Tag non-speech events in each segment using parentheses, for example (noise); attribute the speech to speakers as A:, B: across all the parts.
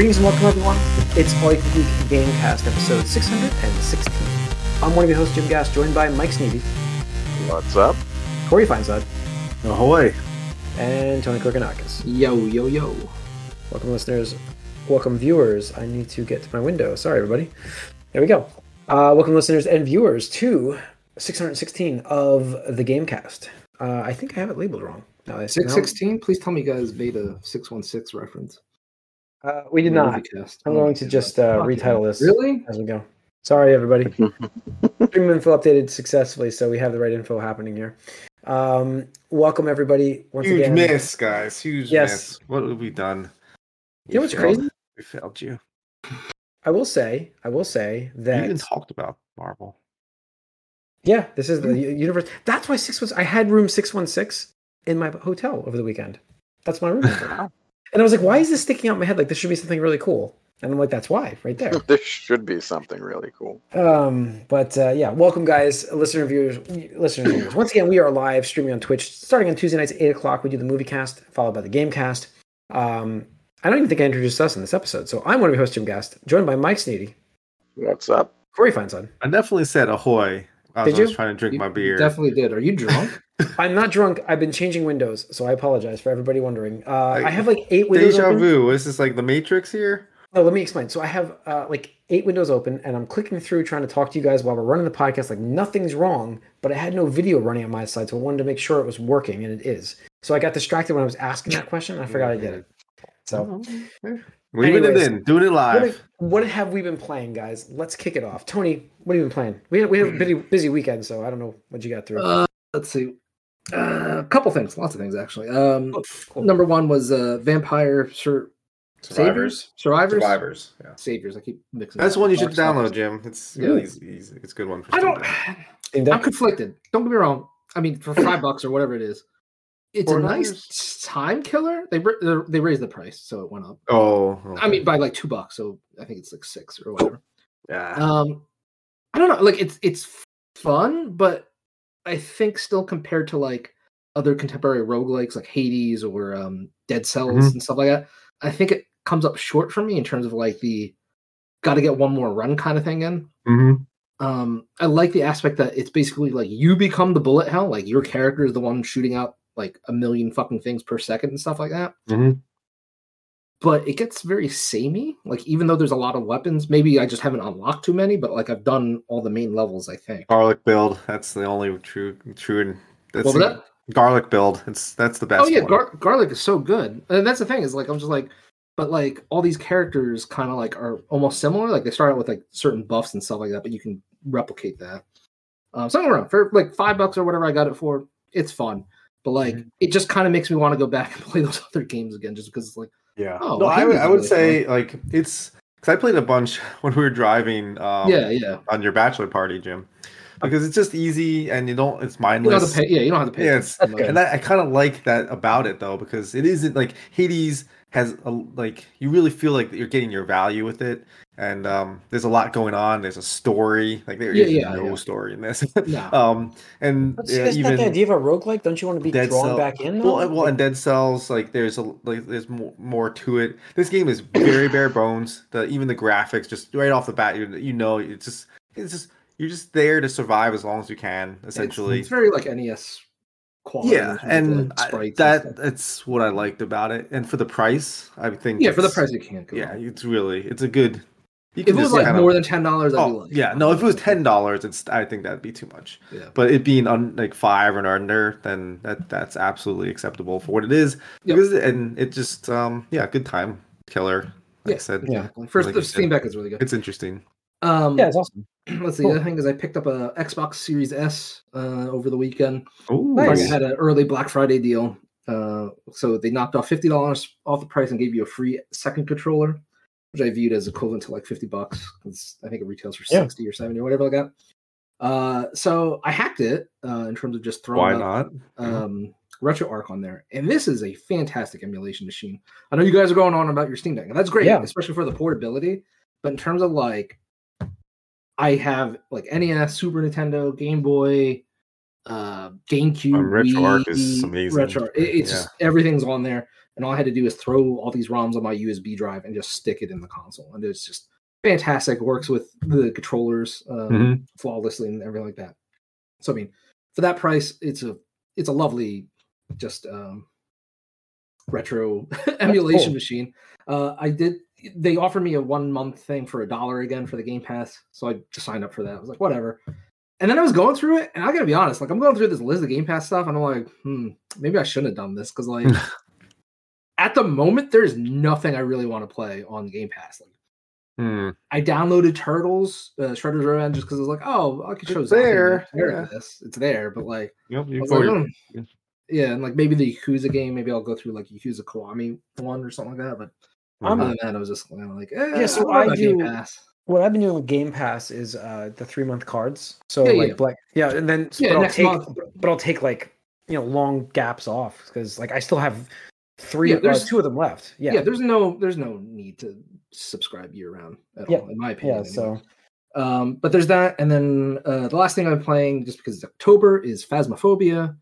A: Greetings and welcome, everyone. It's All You Can Geek Gamecast, episode 616. I'm one of your hosts, Jim Gass, joined by Mike Sneedy,
B: What's up?
A: Corey Feinsod,
C: Ahoy!
A: and Tony Korkanakis.
D: Yo, yo, yo.
A: Welcome, listeners. Welcome, viewers. I need to get to my window. Sorry, everybody. There we go. Uh, welcome, listeners and viewers, to 616 of the Gamecast. Uh, I think I have it labeled wrong. No, I-
D: Six sixteen. Please tell me, you guys, made a six one six reference.
A: No, uh, we did not.
D: Moviecast.
A: I'm going to just uh, retitle this
D: Really?
A: as we go. Sorry, everybody. (laughs) Stream info updated successfully, so we have the right info happening here. Um, welcome, everybody. Once
C: Huge
A: again,
C: miss, guys. Huge
A: Yes.
C: miss. What have we done?
A: You know what's
C: failed-
A: crazy?
C: We failed you.
A: I will say, I will say
C: You
A: that
C: even talked about Marvel.
A: yeah, this is the universe. That's why six was. I had room six one six in my hotel over the weekend. That's my room. Number. and I was like, why is this sticking out in my head? Like this should be something really cool. And I'm like, that's why, right there. (laughs)
B: This should be something really cool.
A: Um, but uh, yeah, welcome guys, listener viewers, listeners viewers. Once again, we are live streaming on Twitch starting on Tuesday nights at eight o'clock. We do the movie cast followed by the game cast. Um, I don't even think I introduced us in this episode, so I'm one of your hosts, Jim Gast, joined by Mike Sneedy,
B: What's up?
A: Corey Feinson.
C: I definitely said ahoy. I
A: Did
C: was, I was
A: you?
C: trying to drink
D: You
C: my beer.
D: Definitely did. Are you drunk? (laughs)
A: I'm not drunk. I've been changing windows, so I apologize for everybody wondering. Uh, I,
C: I-
A: have like eight windows.
C: Deja
A: open.
C: vu. Is this like the Matrix here?
A: No, let me explain. So I have uh, like eight windows open, and I'm clicking through trying to talk to you guys while we're running the podcast. Like nothing's wrong, but I had no video running on my side, so I wanted to make sure it was working, and it is. So I got distracted when I was asking that (laughs) question. And I forgot I did it. So
C: Leaving
A: Anyways,
C: it in. Doing it live.
A: what have we been playing, guys? Let's kick it off. Tony, what have you been playing? We had, we had a busy, busy weekend, so I don't know what you got through.
D: uh, let's see. Uh, a couple things. Lots of things, actually. Um,
A: Oh, cool.
D: number one was uh, Vampire Sur- Saviors? Survivors?
C: Survivors. Yeah.
D: Saviors. I keep mixing.
C: That's
D: up.
C: one you should
D: Dark
C: download,
D: Souls.
C: Jim. It's
D: Yeah.
C: really easy. easy. It's a good one for
D: I don't. (sighs) I'm conflicted. Don't get me wrong. I mean, for five bucks or whatever it is, it's a nice time killer. They they- raised the price, so it went up.
C: Oh.
D: I mean, by like two bucks, so I think it's like six or whatever.
C: yeah.
D: Um, I don't know. Like it's it's fun, but I think still compared to like other contemporary roguelikes like Hades or um, Dead Cells
C: Mhm.
D: and stuff like that, I think it comes up short for me in terms of like the got to get one more run kind of thing in.
C: hmm
D: Um, I like the aspect that it's basically like you become the bullet hell, like your character is the one shooting out like a million fucking things per second and stuff like that.
C: hmm
D: But it gets very samey. Like even though there's a lot of weapons, maybe I just haven't unlocked too many. But like I've done all the main levels, I think.
C: Garlic build. That's the only true true. and That's
D: What was
C: the-
D: that?
C: Garlic build. It's that's the best.
D: Oh yeah, gar- garlic is so good, and that's the thing is like I'm just like, but like all these characters kind of like are almost similar. Like they start out with like certain buffs and stuff like that, but you can replicate that. Um, so I don't for like five bucks or whatever I got it for. It's fun, but like
C: Mhm.
D: it just kind of makes me want to go back (laughs) and play those other games again, just because it's like
C: Yeah.
D: Oh,
C: no, I would, I would
D: really
C: say like it's because I played a bunch (laughs) when we were driving. Um,
D: yeah, yeah.
C: On your bachelor party, Jim, because it's just easy and you don't. It's
D: You don't have
C: mindless.
D: to pay. Yeah, you don't have to pay.
C: Yeah,
D: attention
C: it's-
D: to much.
A: good.
C: and I, I kind of like that about it though because it isn't like Hades has a, like you really feel like you're getting your value with it, and um, there's a lot going on. There's a story. Like there
D: Yeah,
C: is
D: yeah,
C: no
D: yeah.
C: story in this. (laughs)
D: No.
C: um, and
A: But see,
C: uh, even
A: the idea of a roguelike. Don't you want to be
C: Dead
A: drawn
C: Cell-
A: back in?
C: Well, well, and Dead Cells, like there's a like there's more, more to it. This game is very bare bones. The even the graphics, just right off the bat, you you know it's just it's just you're just there to survive as long as you can,
D: It's-
C: essentially.
D: it's, very like NES quality.
C: yeah,
D: in terms of
C: and I-
D: sprites and
C: that that's what I liked about it. And for the price, I think
D: yeah, for the price you can't. go
C: yeah,
D: on.
C: it's really it's a good. You
D: If it
C: can
D: was like
C: kind of-
D: more than ten dollars, I'd be
C: Oh
D: like,
C: yeah, no. If it was ten dollars, it's I think that'd be too much.
D: Yeah.
C: But it being on like five and under, then that that's absolutely acceptable for what it is.
D: Yep.
C: Because and it just um yeah, good time killer. Like I
D: Yeah,
C: said,
A: Yeah.
D: First,
C: Like
D: the
C: you said.
D: Steam Deck is really good.
C: it's interesting.
D: Um,
A: yeah, it's awesome. (clears throat)
D: let's see.
A: Cool.
D: The other thing is, I picked up a Xbox Series S uh, over the weekend.
C: Oh,
A: Nice.
D: I had an early Black Friday deal, uh, so they knocked off fifty dollars off the price and gave you a free second controller, which I viewed as equivalent to like fifty bucks. 'cause I think it retails for
A: Yeah.
D: sixty or seventy or whatever I got. Uh, so I hacked it uh, in terms of just throwing
C: Why
D: up,
C: not?
D: um, RetroArch on there, and this is a fantastic emulation machine. I know you guys are going on about your Steam Deck, and that's great,
A: Yeah.
D: especially for the portability. But in terms of like, I have like NES, Super Nintendo, Game Boy, uh, GameCube,
C: Um, RetroArch
D: Wii,
C: is amazing.
D: Retro, it- it's
C: Yeah.
D: just everything's on there, and all I had to do is throw all these ROMs on my USB drive and just stick it in the console, and it's just fantastic. Works with the controllers um,
C: Mhm.
D: flawlessly and everything like that. So I mean, for that price, it's a it's a lovely just um, retro (laughs) emulation
A: cool.
D: machine. Uh, I did. They offered me a one month thing for a dollar again for the Game Pass, so I just signed up for that. I was like, whatever. And then I was going through it, and I gotta be honest, like I'm going through this list of Game Pass stuff, and I'm like, hmm, maybe I shouldn't have done this because like (laughs) at the moment, there's nothing I really want to play on Game Pass. Like
C: Hmm.
D: I downloaded Turtles, uh, Shredder's Revenge, just because I was like, oh, I could show
C: It's there,
D: there
C: yeah.
D: this. It's there, but like,
C: Yep, you
D: like,
C: your-
D: "Hmm." yeah, and like maybe the Yakuza game, maybe I'll go through like Yakuza Kiwami one or something like that. But
A: I'm-
D: other than that, I was just kind of like, eh,
A: Yeah, so
D: don't
A: I
D: about Game
A: do-
D: Pass.
A: What I've been doing with Game Pass is uh, the three month cards. So
D: Yeah,
A: like
D: yeah.
A: Black, yeah, and then
D: Yeah,
A: but I'll
D: next
A: take,
D: month.
A: but I'll take like you know long gaps off because like I still have three,
D: Yeah,
A: uh,
D: there's-
A: two of them left.
D: Yeah.
A: Yeah,
D: there's no there's no need to subscribe year round at
A: Yeah,
D: all, in my opinion.
A: yeah.
D: anyway.
A: So
D: Um, but there's that, and then uh, the last thing I'm playing, just because it's October, is Phasmophobia.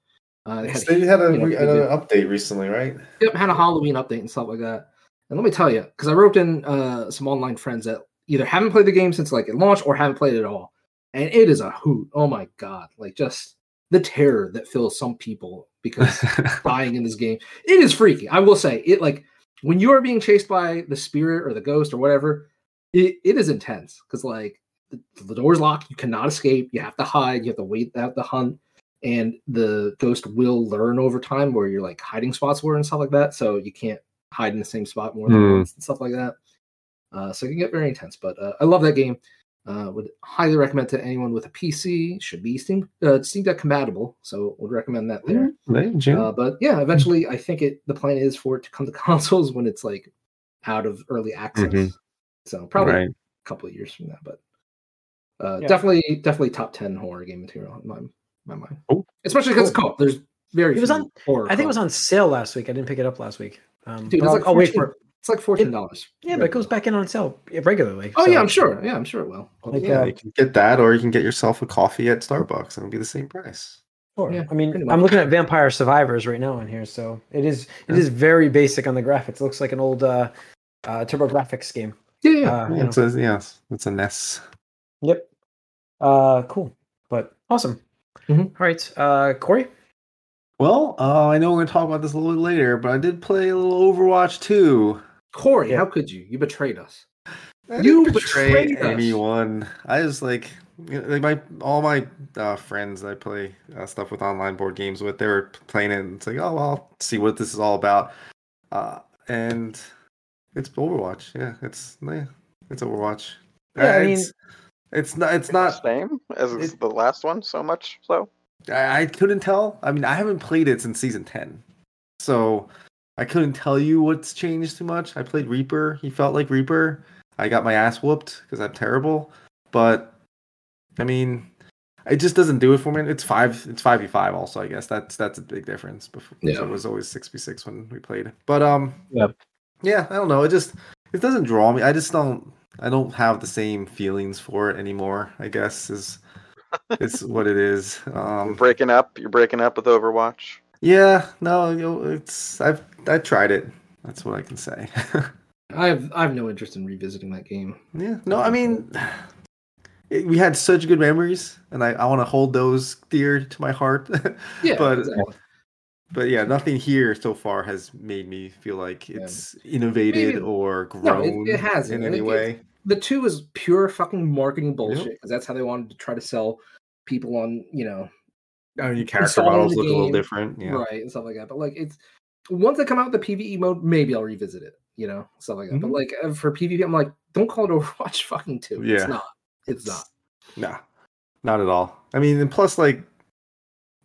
D: Uh, they had,
C: They had a,
D: you know,
C: re-
D: pretty
C: an update recently, right?
D: yep, had a Halloween update and stuff like that. And let me tell you, because I roped in uh, some online friends that either haven't played the game since like it launched or haven't played it at all, and it is a hoot. Oh my god! Like just the terror that fills some people because (laughs) dying in this game. It is freaky. I will say it like when you are being chased by the spirit or the ghost or whatever, it, it is intense because like the, the door's locked, you cannot escape, you have to hide, you have to wait out the hunt, and the ghost will learn over time where your like hiding spots were and stuff like that. So you can't hide in the same spot more than once and stuff like that. Uh, so it can get very intense, but uh, I love that game. Uh, would highly recommend to anyone with a PC. Should be Steam uh, Steam Deck compatible, so would recommend that there.
C: Hey, Jim.
D: Uh, but yeah, eventually, I think it the plan is for it to come to (laughs) consoles when it's like out of early access.
C: Mhm.
D: So probably
C: right.
D: a couple of years from that, but uh,
A: Yeah.
D: definitely, definitely top ten horror game material in my my mind.
C: Cool.
D: Especially because it's co-op. There's very.
A: It was
D: few
A: on-
D: horror
A: I think it was on sale last week. I didn't pick it up last week. Um,
D: Dude, it's
A: I'll,
D: like
A: I'll wait
D: 14
A: for it.
D: It's like fourteen dollars.
A: Yeah, but it goes back in on sale regularly.
D: Oh
A: so-
D: yeah, I'm sure. Yeah, I'm sure it will.
A: Like,
D: yeah,
A: uh,
C: you can get that, or you can get yourself a coffee at Starbucks, and it'll be the same price.
A: Sure.
D: Yeah,
A: I mean, I'm looking at Vampire Survivors right now in here, so it is it is very basic on the graphics. It looks like an old uh, uh, TurboGrafx game.
D: yeah, yeah.
A: Uh, you
C: Yeah,
A: know.
C: it's a, yes, it's a NES.
A: Yep. Uh, cool, but awesome.
D: Mhm.
A: All right, uh, Corey.
C: Well, uh, I know we're going to talk about this a little bit later, but I did play a little Overwatch 2.
D: Corey, how could you? You betrayed us.
C: I
D: You
C: didn't betray
D: betrayed us.
C: anyone. I just like, you know, like my all my uh, friends I play uh, stuff with online board games with. They were playing it. And it's like, oh, well, I'll see what this is all about. Uh, and it's Overwatch. Yeah, it's yeah, it's Overwatch.
A: Yeah, I
C: Uh,
A: mean-
C: it's, it's not. It's
B: the
C: not.
B: same as
C: it-
B: the last one. So much so.
C: I, I couldn't tell. I mean, I haven't played it since season ten, so I couldn't tell you what's changed too much. I played Reaper. He felt like Reaper. I got my ass whooped because I'm terrible. But I mean, it just doesn't do it for me. It's five. It's five v five. Also, I guess that's that's a big difference. Before
D: Yeah.
C: it was always six v six when we played. But um,
A: Yep.
C: yeah, I don't know. It just it doesn't draw me. I just don't. I don't have the same feelings for it anymore. I guess is it's what it is. Um,
B: breaking up. You're breaking up with Overwatch.
C: yeah, no, it's I've I tried it. That's what I can say.
D: I have I have no interest in revisiting that game.
C: yeah, no, I mean, it, we had such good memories, and I, I want to hold those dear to my heart. (laughs)
D: Yeah,
C: but
D: exactly.
C: but yeah, nothing here so far has made me feel like
D: Yeah.
C: it's innovated
D: Maybe-
C: or
D: No, it-
C: grown
D: it hasn't.
C: in any
D: it-
C: way.
D: The two is pure fucking marketing bullshit because that's how they wanted to try to sell people on you know
C: I mean, character models look a little different. Yeah.
D: right and stuff like that. But like it's once they come out with the PVE mode, maybe I'll revisit it. You know, stuff like that. But
C: Mhm.
D: like uh, for PvP, I'm like, don't call it (laughs) Overwatch fucking two.
C: Yeah.
D: It's not. It's not.
C: Nah, not at all. I mean, and plus, like,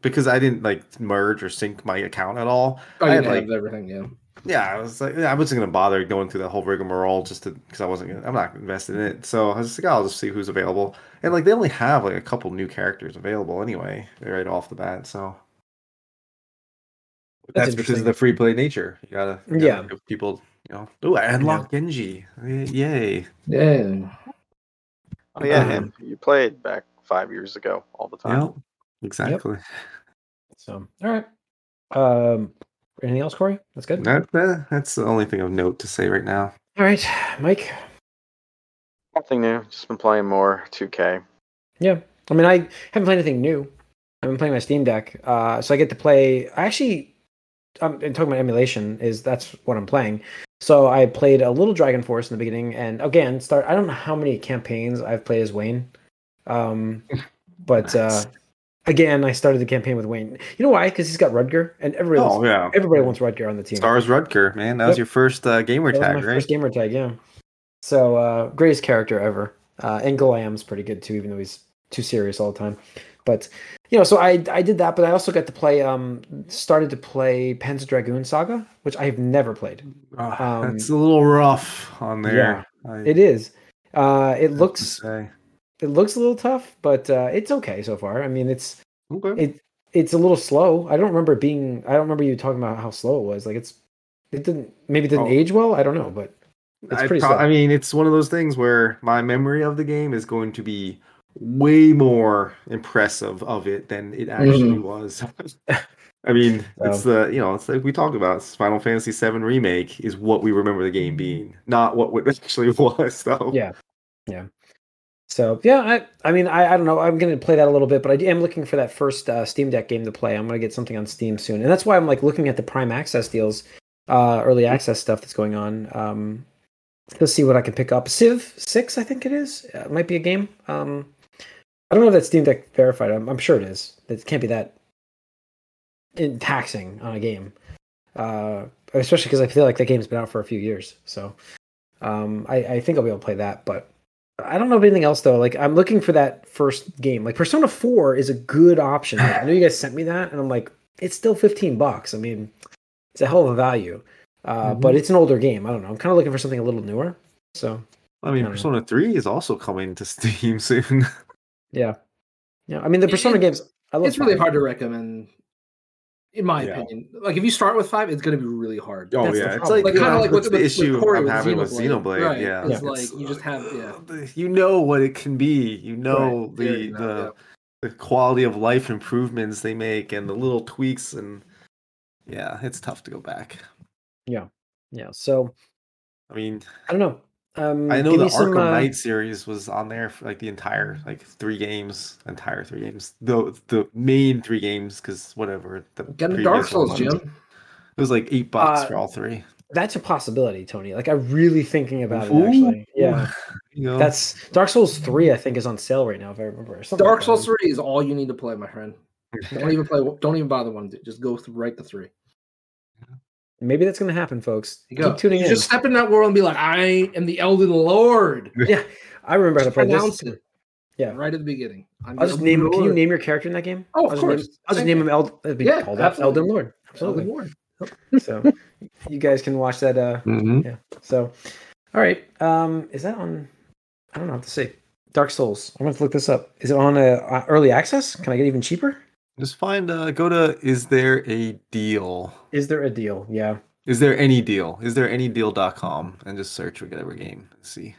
C: because I didn't like merge or sync my account at all.
D: Oh,
C: I had,
D: have
C: like-
D: everything. Yeah.
C: Yeah, I was like, I wasn't gonna bother going through that whole rigmarole just to because I wasn't gonna, I'm not invested in it. So I was just like, I'll just see who's available. And like, they only have like a couple new characters available anyway, right off the bat. So
A: That's
C: that's, because of the free play nature. You gotta, you gotta
A: Yeah.
C: give people, you know, oh, I unlocked Genji, yay!
D: Yeah.
B: Oh yeah,
C: Um,
B: him. You played back five years ago all the time.
C: Yep. Exactly.
A: So, all right. Um, anything else, Corey? That's good.
C: That, that that's the only thing of note to say right now.
A: All right, Mike.
B: Nothing new. Just been playing more 2K.
A: Yeah, I mean, I haven't played anything new. I've been playing my Steam Deck, uh, so I get to play. I actually, I'm and talking about emulation. Is that's what I'm playing. So I played a little Dragon Force in the beginning, and again, start. I don't know how many campaigns I've played as Wayne, um, but uh,
C: Nice.
A: Again, I started the campaign with Wayne. You know why? Because he's got Rudger, and everybody,
C: Oh
A: wants,
C: yeah.
A: everybody wants Rudger on the team.
C: Stars Rudger, man. That was your first uh, gamer
A: That was
C: tag,
A: my
C: right?
A: first gamer tag, yeah. So uh, greatest character ever. Uh, and Galam's pretty good too, even though he's too serious all the time. But you know, so I I did that, but I also got to play um started to play Panzer Dragoon Saga, which I have never played.
C: Ah,
A: Um,
C: that's a little rough on there. I,
A: It is. Uh, it looks. It looks a little tough, but uh, it's okay so far. I mean, it's
C: Okay.
A: it it's a little slow. I don't remember being. I don't remember you talking about how slow it was. Like it's it didn't maybe it didn't
C: Oh.
A: age well. I don't know, but it's
C: I,
A: pretty
C: pro-
A: slow.
C: I mean, it's one of those things where my memory of the game is going to be way more impressive of it than it actually was. (laughs) I mean, it's the you know, it's like we talk about. Final Fantasy VII remake is what we remember the game being, not what it (laughs) actually was. So
A: Yeah. Yeah. So yeah, I I mean I, I don't know. I'm gonna play that a little bit, but I am looking for that first uh, Steam Deck game to play. I'm gonna get something on Steam soon, and that's why I'm like looking at the Prime Access deals, uh, early access stuff that's going on. Um, to see what I can pick up. Civ Six, I think it is. Uh, it might be a game. Um, I don't know if that Steam Deck verified. I'm, I'm sure it is. It can't be that in taxing on a game, uh, especially because I feel like that game's been out for a few years. So um, I, I think I'll be able to play that, but I don't know of anything else though. Like I'm looking for that first game. Like Persona 4 is a good option. I know you guys sent me that, and I'm like, it's still 15 bucks. I mean, it's a hell of a value. Uh, But it's an older game. I don't know. I'm kind of looking for something a little newer. So
C: I mean,
A: I don't know.
C: Persona Three is also coming to (laughs) Steam soon.
A: yeah, yeah. I mean, the Persona
D: It-
A: games. I love
D: It's really hard to recommend, in my
C: Yeah.
D: opinion. Like if you start with five, it's going to be really hard.
C: Oh
A: That's the
C: yeah, it's like,
D: Like, kinda like
C: that's
D: with-
C: the
D: with-
C: issue
D: with Corey
C: I'm
D: with
C: having with
D: Xenoblade.
C: Xenoblade.
D: Right,
C: Yeah,
D: it's like you just have- yeah.
C: you know what it can be. You know
D: Right,
C: the
D: yeah, you know,
C: the the quality of life improvements they make and the little tweaks and yeah, it's tough to go back.
A: Yeah, yeah. So
C: I mean,
A: I don't know. Um,
C: I know the
A: me some,
C: Arkham
A: uh,
C: Knight series was on there for like the entire like three games, entire three games. The the main three games because whatever the
D: Get into Dark Souls,
C: ones.
D: Jim.
C: It was like eight bucks
A: Uh,
C: for all three.
A: That's a possibility, Tony. Like I'm really thinking about it. Actually, yeah. (laughs)
C: You know,
A: That's Dark Souls three. I think is on sale right now. If I remember. something
D: Dark
A: like
D: Souls three is all you need to play, my friend. (laughs) Don't even play. Don't even bother one. Just go through right to three.
A: Maybe that's going to happen, folks.
D: You go.
A: Keep tuning
D: You
A: in.
D: just step in that world and be like, I am the Elden Lord. (laughs)
A: Yeah, I remember how to play
D: pronounce
A: this.
D: it.
A: Yeah.
D: Right at the beginning. I'm
A: I'll just
D: Elden
A: name. Can you name your character in that game?
D: Oh, of
A: I'll just name-
D: course.
A: I'll just
D: Same
A: name
D: thing.
A: him Eld. It'd be
D: Yeah,
A: called out
D: absolutely.
A: Elden Lord.
D: Elden
A: Absolutely.
D: Lord.
A: So (laughs) you guys can watch that. Uh,
C: Mhm.
A: yeah. So, all right. Um, is that on? I don't know. I have to see. Dark Souls. I'm going to look this up. Is it on uh, uh, early access? Can I get even cheaper?
C: Just find uh go to is there a deal?
A: Is there a deal? Yeah.
C: Is there any deal? Is there any deal.com and just search whatever game and see.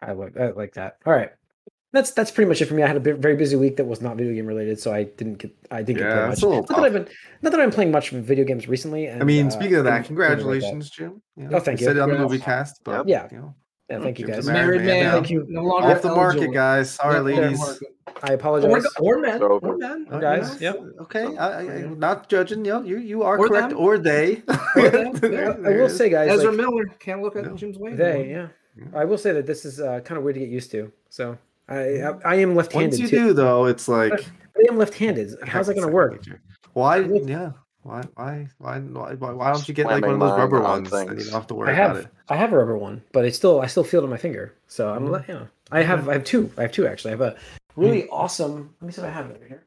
A: I like I like that. All right. That's that's pretty much it for me. I had a bit, very busy week that was not video game related, so I didn't get I didn't get
C: Yeah,
A: play much.
C: it's a little
A: Not that I've been not that I'm playing much video games recently. And,
C: I mean,
A: uh,
C: speaking of that,
A: things like that.
C: congratulations, Jim. You
A: Oh, thank you.
C: Said it on the movie cast, but
A: Yeah.
C: you know,
A: Yeah, thank you guys.
C: a
D: Married
C: man
D: man.
A: Thank you.
D: No longer
C: off the market, guys. Sorry,
D: Off the
C: ladies.
A: I apologize.
D: or men. Or men.
C: Uh,
A: Guys,
C: you know,
A: yep.
C: Okay, I, I, I'm not judging. You, know, you, you are
D: Or
C: correct,
D: them.
C: or they.
D: Or.
C: There (laughs)
A: I will
C: it
A: say, guys,
D: Ezra
A: like,
D: Miller can't look at
C: No.
D: Jim's way.
A: they, yeah. I will say that this is uh, kind of weird to get used to. So I I, I am left-handed
C: Once you
A: too.
C: do, though, it's like.
A: I am left-handed. How's that going to work?
C: Why?
A: Look-
C: Yeah. Why? Why? Why? Why? Why, why don't you get like one of those rubber
B: mine on
C: ones that you don't have to
A: I
C: worry about
A: have
C: it?
A: I have a rubber one, but it's still I still feel it on my finger. So I'm
C: Mhm.
A: you know I have I have two. I have two actually. I have a really awesome. Let me see if I have it over here.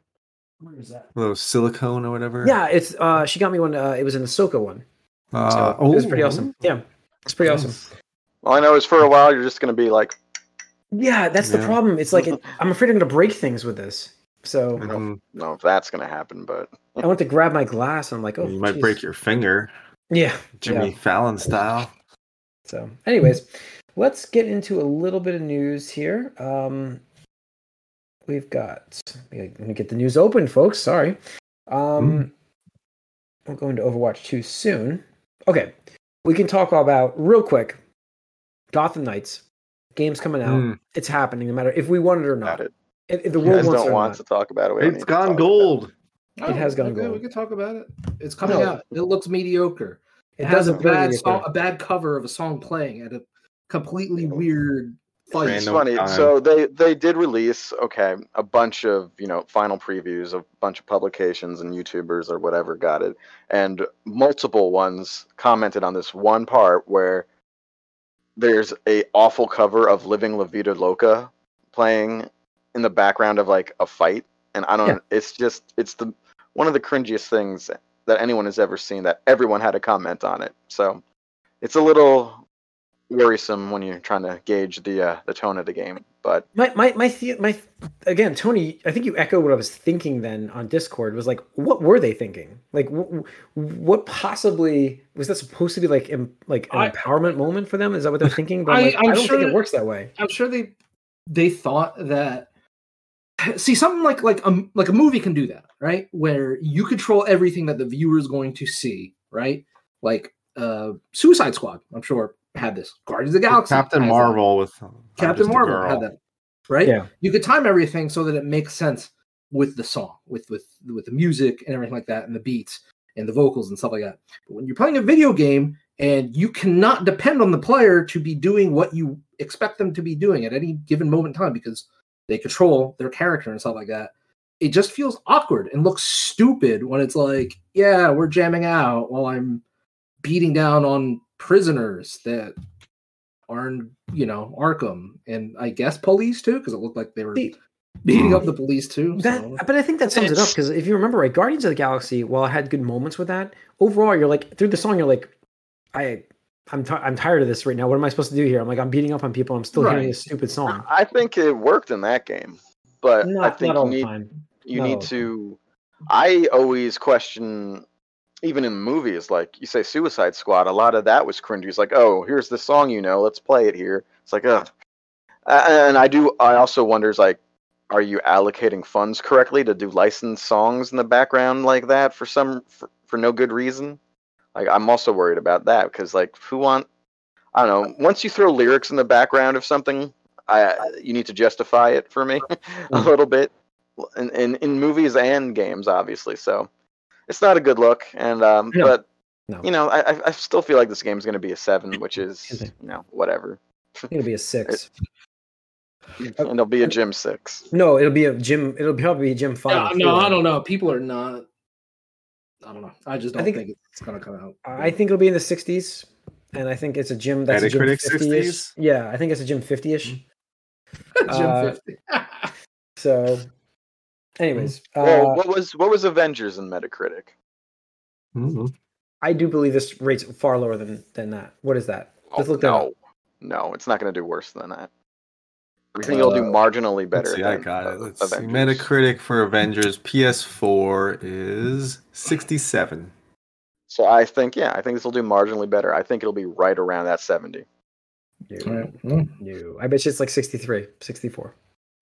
A: Where is that?
C: A little silicone or whatever.
A: Yeah, it's uh she got me one. Uh, it was an Ahsoka one.
C: Uh,
A: So it was pretty awesome. Yeah, it's pretty awesome.
B: All I know is for a while you're just going to be like,
A: Yeah, that's the problem. It's like it, I'm afraid I'm gonna break things with this. So.
B: I don't know if that's going to happen, but
A: I went to grab my glass. And I'm like, oh,
C: you might
A: geez.
C: break your finger,
A: Yeah.
C: Jimmy
A: Yeah.
C: Fallon style.
A: So, anyways, let's get into a little bit of news here. Um, we've got. Let me get the news open, folks. Sorry. Um, we'll go into Overwatch 2 soon. Okay, we can talk about real quick. Gotham Knights game's coming out.
C: Mm.
A: It's happening, no matter if we want it or
B: Got
A: not.
B: it.
A: If, if the
B: You
A: world
B: guys
A: wants it
B: don't want
A: not.
B: to talk about it. we don't need
C: It's
B: to talk
C: gone
B: about it.
C: gold.
A: It has gone
D: okay,
A: gold.
D: We can talk about it. It's coming
A: No.
D: out. It looks mediocre. It,
A: It
D: has a
A: doesn't really
D: bad song, a bad cover of a song playing at a completely weird fight.
B: It's funny.
C: time.
B: So they they did release okay a bunch of you know final previews of a bunch of publications and YouTubers or whatever got it, and multiple ones commented on this one part where there's a awful cover of "Living La Vida Loca" playing in the background of like a fight, and I don't.
A: Yeah.
B: It's just it's the one of the cringiest things that anyone has ever seen. That everyone had a comment on it. So it's a little worrisome when you're trying to gauge the uh, the tone of the game. But
A: My my my the, my again, Tony. I think you echoed what I was thinking then on Discord. Was like, what were they thinking? Like, wh- wh- what possibly was that supposed to be like, em, like an
D: I-
A: empowerment moment for them? Is that what they're thinking? But I'm like,
D: I'm
A: I don't think
D: sure-
A: it works that way.
D: I'm sure they they thought that (sighs) see something like like a like a movie can do that, right? Where you control everything that the viewer is going to see, right? Like uh Suicide Squad, I'm sure had this. Guardians of the Galaxy,
C: Captain
D: has that.
C: Marvel with I'm
D: Captain Marvel had that, right?
A: Yeah.
D: You could time everything so that it makes sense with the song, with with with the music and everything like that, and the beats and the vocals and stuff like that. But when you're playing a video game and you cannot depend on the player to be doing what you expect them to be doing at any given moment in time because they control their character and stuff like that, it just feels awkward and looks stupid when it's like, yeah, we're jamming out while I'm beating down on prisoners that aren't, you know, Arkham and I guess police too, because it looked like they were
A: See,
D: beating up hmm. the police too.
A: That,
D: so-
A: but I think that sums it up because if you remember right, Guardians of the Galaxy, while I had good moments with that, overall you're like through the song you're like, I, I'm ti I'm tired of this right now. What am I supposed to do here? I'm like I'm beating up on people. I'm still hearing
D: Right.
A: this stupid song.
B: I think it worked in that game. But I
A: Not
B: think
A: all
B: you need
A: time.
B: you
A: Not
B: need to. I always question, even in movies, like you say Suicide Squad. A lot of that was cringy. It's like, oh, here's the song you know, let's play it here. It's like, ugh. Uh, and I do. I also wonders like, are you allocating funds correctly to do licensed songs in the background like that for some for, for no good reason? Like, I'm also worried about that because like, who want? I don't know. Once you throw lyrics in the background of something, I you need to justify it for me (laughs) a
A: Mhm.
B: little bit in, in in movies and games, obviously. So it's not a good look, and um,
A: No.
B: but
A: No.
B: you know, I I- I still feel like this game's going to be a seven, (clears throat) which is you know whatever,
A: It's gonna be a six. (laughs)
B: and it'll be a Jim six.
A: No, it'll be a Jim. It'll probably be a Jim five.
D: Yeah, no. I don't know. People are not. I don't know. I just don't
A: think-
D: think, it's gonna come out.
A: I think it'll be in the sixties, and I think it's a Jim that's a Jim
C: Metacritic
A: 50-ish.
C: 60s?
A: Yeah, I think it's a Jim fifty-ish. (laughs)
D: Jim
A: uh,
D: 50. (laughs)
A: So, anyways,
B: well,
A: uh,
B: what was what was Avengers in Metacritic?
C: Mhm.
A: I do believe this rate's far lower than than that. What is that? Let's look that
B: no,
A: up.
B: no, it's not going to do worse than that. I think it'll do
C: Uh,
B: marginally better.
C: Let's see, I got it.
B: uh,
C: Let's see.
B: Avengers.
C: Metacritic for Avengers PS4 is 67.
B: So I think yeah, I think this will do marginally better. I think it'll be right around that seventy.
A: No,
D: All right, well,
A: no. I bet you it's like 63, 64.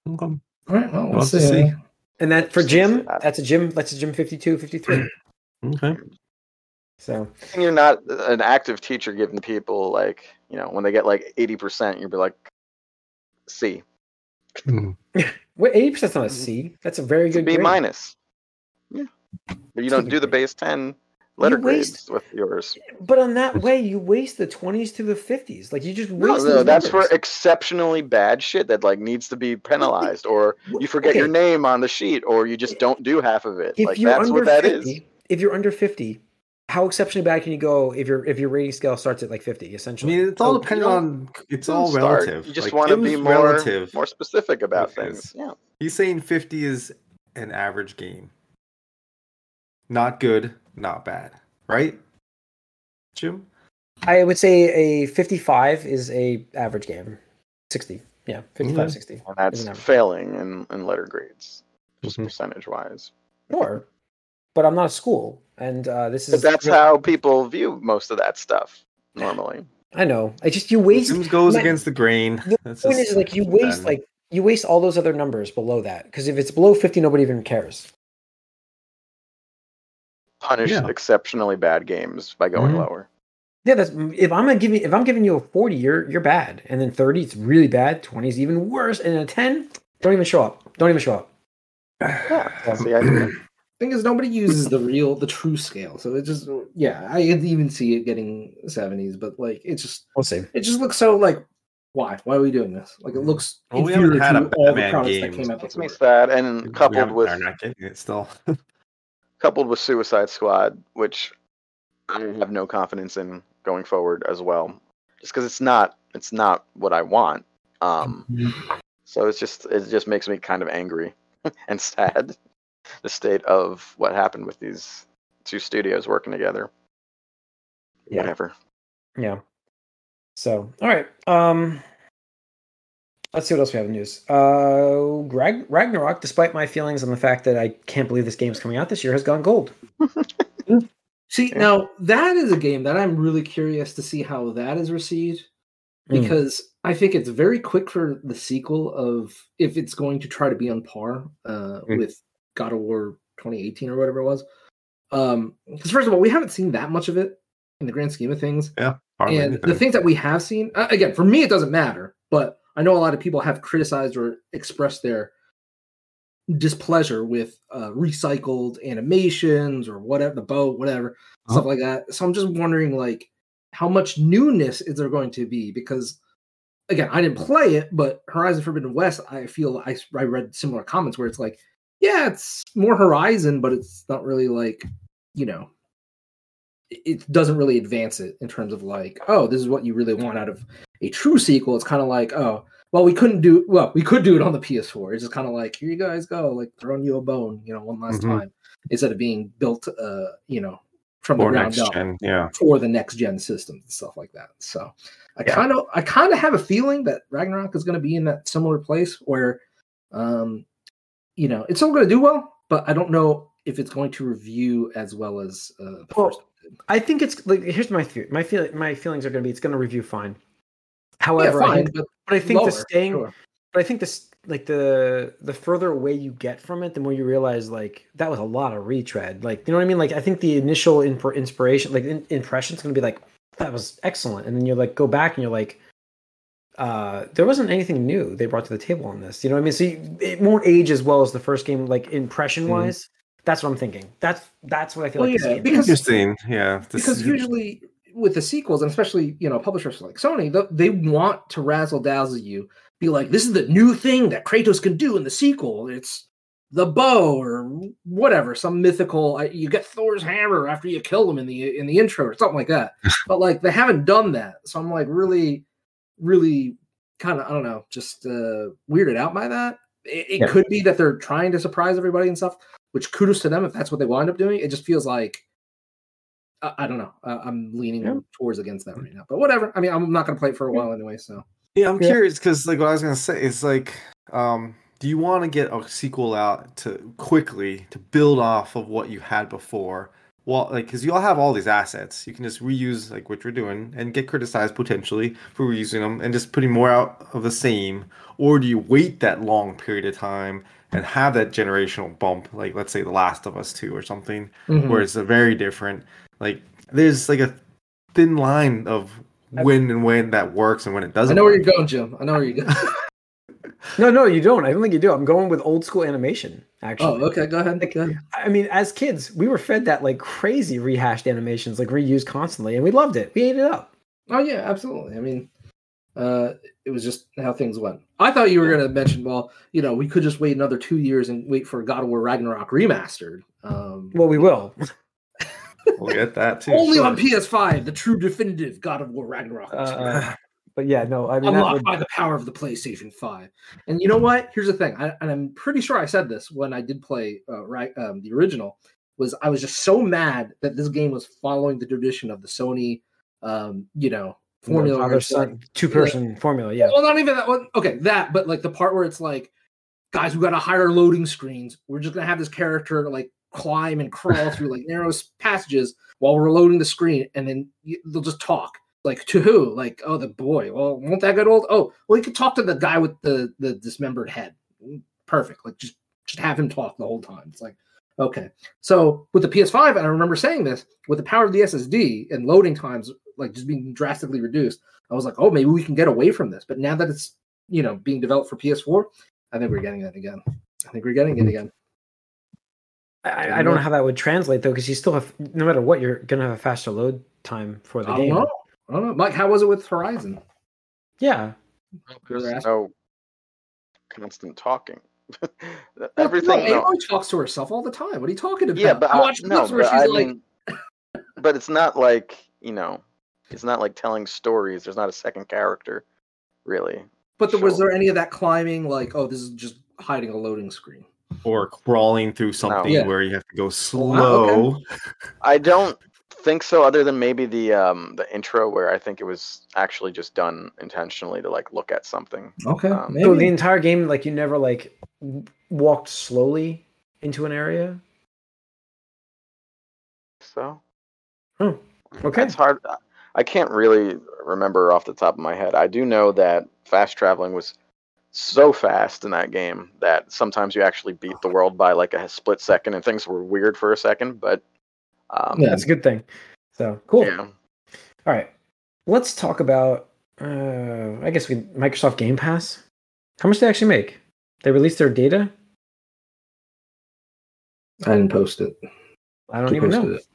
C: Okay.
D: all right, well,
C: We'll
D: we'll see.
C: see.
A: And that for
B: Just
A: Jim,
B: say that.
A: that's a Jim. That's a Jim 52, 53. (clears throat)
C: Okay.
A: So
B: And you're not an active teacher giving people like you know when they get like eighty percent, you'll be like C, (laughs)
C: Mhm.
A: wait, eighty percent's not a C. That's a very
B: it's
A: good
B: B
A: grade.
B: minus. Yeah, but you don't do the base ten letter
A: waste-
B: grades with yours.
A: But on that way, you waste the twenties to the fifties. Like you just waste.
B: no,
A: those
B: that's for exceptionally bad shit that like needs to be penalized, or you forget your name on the sheet, or you just don't do half of it.
A: If
B: like that's what that is.
A: 50, if you're under fifty, how exceptionally bad can you go if your if your rating scale starts at like fifty?
C: essentially I
A: Essentially,
C: mean, it's all
B: Oh,
C: dependent on. It's
B: Don't
C: all
B: start.
C: relative.
B: You just
C: Like,
B: want to be more
C: relative.
B: more specific about things. Yeah.
C: He's saying 50 is an average game. Not good, not bad. Right? Jim?
A: I would say a fifty-five is a average game. Sixty, yeah, 55,
C: Mhm.
A: 60.
B: And that's
A: that-
B: failing in, in letter grades, just
C: Mhm.
B: percentage wise.
A: Sure, but I'm not a school, and uh, this
B: But
A: is
B: that's how people view most of that stuff normally.
A: I know. I just you waste.
C: Sims goes
A: my-
C: against the grain.
A: the
C: That's
A: point
C: just
A: is like you waste
C: done.
A: like you waste all those other numbers below that because if it's below 50 nobody even cares
B: Punish
C: Yeah.
B: exceptionally bad games by going
A: Mhm.
B: lower.
A: yeah that's if i'm gonna give you if i'm giving you a 40 you're you're bad and then 30 it's really bad 20 is even worse and a 10 don't even show up don't even show up (sighs)
B: Yeah, see, I,
D: thing is nobody uses the real the true scale so it just yeah i could even see it getting 70s but like it just
A: we'll see
D: it just looks so like why why are we doing this like it looks
C: Well, we haven't had a
D: all the
C: Batman
D: products that came out
B: makes
D: before
B: me sad. And coupled
C: haven't-
B: with
C: are not getting it still. (laughs)
B: coupled with Suicide Squad, which I have no confidence in going forward as well, just because it's not it's not what I want. Um, so it's just it just makes me kind of angry (laughs) and sad the state of what happened with these two studios working together.
A: Yeah.
B: Whatever.
A: Yeah. So, all right. Um let's see what else we have in news. Uh Rag- Ragnarok, despite my feelings on the fact that I can't believe this game's coming out this year, has gone gold. (laughs)
D: see
B: Yeah.
D: now that is a game that i'm really curious to see how that is received
A: Mm.
D: because I think it's very quick for the sequel of if it's going to try to be on par uh,
C: Mm.
D: with God of War 2018 or whatever it was. Um, because first of all, we haven't seen that much of it in the grand scheme of things,
C: Yeah.
D: and the things that we have seen, uh, again, for me, it doesn't matter. But I know a lot of people have criticized or expressed their displeasure with uh, recycled animations or whatever, the boat, whatever stuff like that. So I'm just wondering, like, how much newness is there going to be? Because again, I didn't play it, but Horizon Forbidden West, I feel I, I read similar comments where it's like, yeah, it's more Horizon, but it's not really like, you know, it- doesn't really advance it in terms of like, oh, this is what you really want out of a true sequel. It's kind of like, oh, well, we couldn't do well, we could do it on the PS4. It's just kind of like, here you guys go, like throwing you a bone, you know, one last
C: Mhm.
D: time instead of being built, uh, you know, from the ground
C: next
D: up
C: gen, yeah.
D: for the next gen systems and stuff like that. So I kind of I kind of have a feeling that Ragnarok is going to be in that similar place where um you know, it's still going to do well, but I don't know if it's going to review as well as uh, the
A: Well,
D: first.
A: I think it's like here's my fe- my feel my feelings are going to be it's going to review fine. However, I
D: fine,
A: think,
D: but
A: but I think
D: lower,
A: the staying
D: sure.
A: but I think this like the the further away you get from it, the more you realize like that was a lot of retread. Like you know what I mean? Like I think the initial imp- inspiration, like in, impression's gonna be like that was excellent, and then you like go back and you're like, uh, there wasn't anything new they brought to the table on this. You know what I mean? So you, it won't age as well as the first game, like impression wise. That's what I'm thinking. That's that's what I feel
D: Well,
A: like. this
D: yeah,
A: game
D: because-
C: Interesting, yeah. This
D: because
C: is-
D: usually with the sequels and especially you know publishers like Sony, th- they want to razzle dazzle you, be like, this is the new thing that Kratos can do in the sequel. It's the bow or whatever, some mythical. You get Thor's hammer after you kill him in the in the intro or something like that. (laughs) but like they haven't done that, so I'm like really, really kind of I don't know, just uh, weirded out by that. It, it
A: Yeah.
D: could be that they're trying to surprise everybody and stuff. Which kudos to them if that's what they wind up doing. It just feels like I, I don't know. Uh, I'm leaning
A: Yeah.
D: towards against that right now. But whatever. I mean, I'm not going to play it for a while anyway. So
C: Yeah, I'm
A: Yeah.
C: curious because like what I was gonna say is like, um, do you want to get a sequel out to quickly to build off of what you had before? Well, like because you all have all these assets, you can just reuse like what you're doing and get criticized potentially for reusing them and just putting more out of the same, or do you wait that long period of time and have that generational bump, like let's say The Last of Us Two or something,
D: Mm-hmm.
C: where it's a very different like there's like a thin line of when and when that works and when it doesn't I
D: know where you're going, Jim. I know where you're going. (laughs)
A: No, no, you don't. I don't think you do. I'm going with old school animation. Actually.
D: Oh, okay. Go ahead. Go ahead.
A: I mean, as kids, we were fed that like crazy rehashed animations, like reused constantly, and we loved it. We ate it up.
D: Oh yeah, absolutely. I mean, uh, it was just how things went. I thought you were going to mention, well, you know, we could just wait another two years and wait for God of War Ragnarok remastered. Um,
A: Well, we will.
C: We'll get that too.
D: only
C: sure.
D: on PS5, the true definitive God of War Ragnarok.
A: Uh, but yeah, no, I mean,
D: unlocked
A: would,
D: by the power of the PlayStation 5. And you know what? Here's the thing, I, and I'm pretty sure I said this when I did play uh, right um, the original. Was I was just so mad that this game was following the tradition of the Sony, um, you know, formula. it's like-
A: two person formula. Yeah,
D: Well, not even that one. Okay, that, but like the part where it's like, guys, we got to hire loading screens. We're just gonna have this character like climb and crawl through like narrow passages while we're loading the screen, and then they'll just talk. Like to who? Like oh the boy. Well, won't that get old? Oh well, you could talk to the guy with the the dismembered head. Perfect. Like just just have him talk the whole time. It's like okay. So with the PS5, and I remember saying this with the power of the SSD and loading times like just being drastically reduced. I was like, oh, maybe we can get away from this. But now that it's you know being developed for PS4, I think we're getting it again. I think we're getting it again.
A: I, I don't know how that would translate though, because you still have no matter what, you're gonna have a faster load time for the
D: I
A: game.
D: know. I don't know. Mike, how was it with Horizon?
A: Yeah,
B: There's
D: There's
B: no constant talking. (laughs) Everything.
D: No,
B: no.
D: Talks to herself all the time. What are you talking about?
B: Yeah, but
D: I
B: I,
D: watch
B: no,
D: clips where she's
B: I
D: like,
B: mean, but it's not like you know, it's not like telling stories. There's not a second character, really.
D: but there, was there any of that climbing? Like, oh, this is just hiding a loading screen.
C: Or crawling through something
D: Yeah.
C: where you have to go oh,
D: wow,
C: slow.
B: I don't think so, other than maybe the um the intro where I think it was actually just done intentionally to like look at something.
D: Okay,
B: Um,
D: maybe.
A: so the entire game, like you never like walked slowly into an area.
B: So
A: Oh, okay.
B: it's hard. I can't really remember off the top of my head. I do know that fast traveling was so fast in that game that sometimes you actually beat the world by like a split second, and things were weird for a second. But um,
D: Yeah.
A: That's a good thing. So cool.
B: yeah.
A: All right, let's talk about. Uh, I guess we Microsoft Game Pass. How much did they actually make? They released their data.
D: I didn't post it.
A: I don't
D: Who
A: even know.
D: it?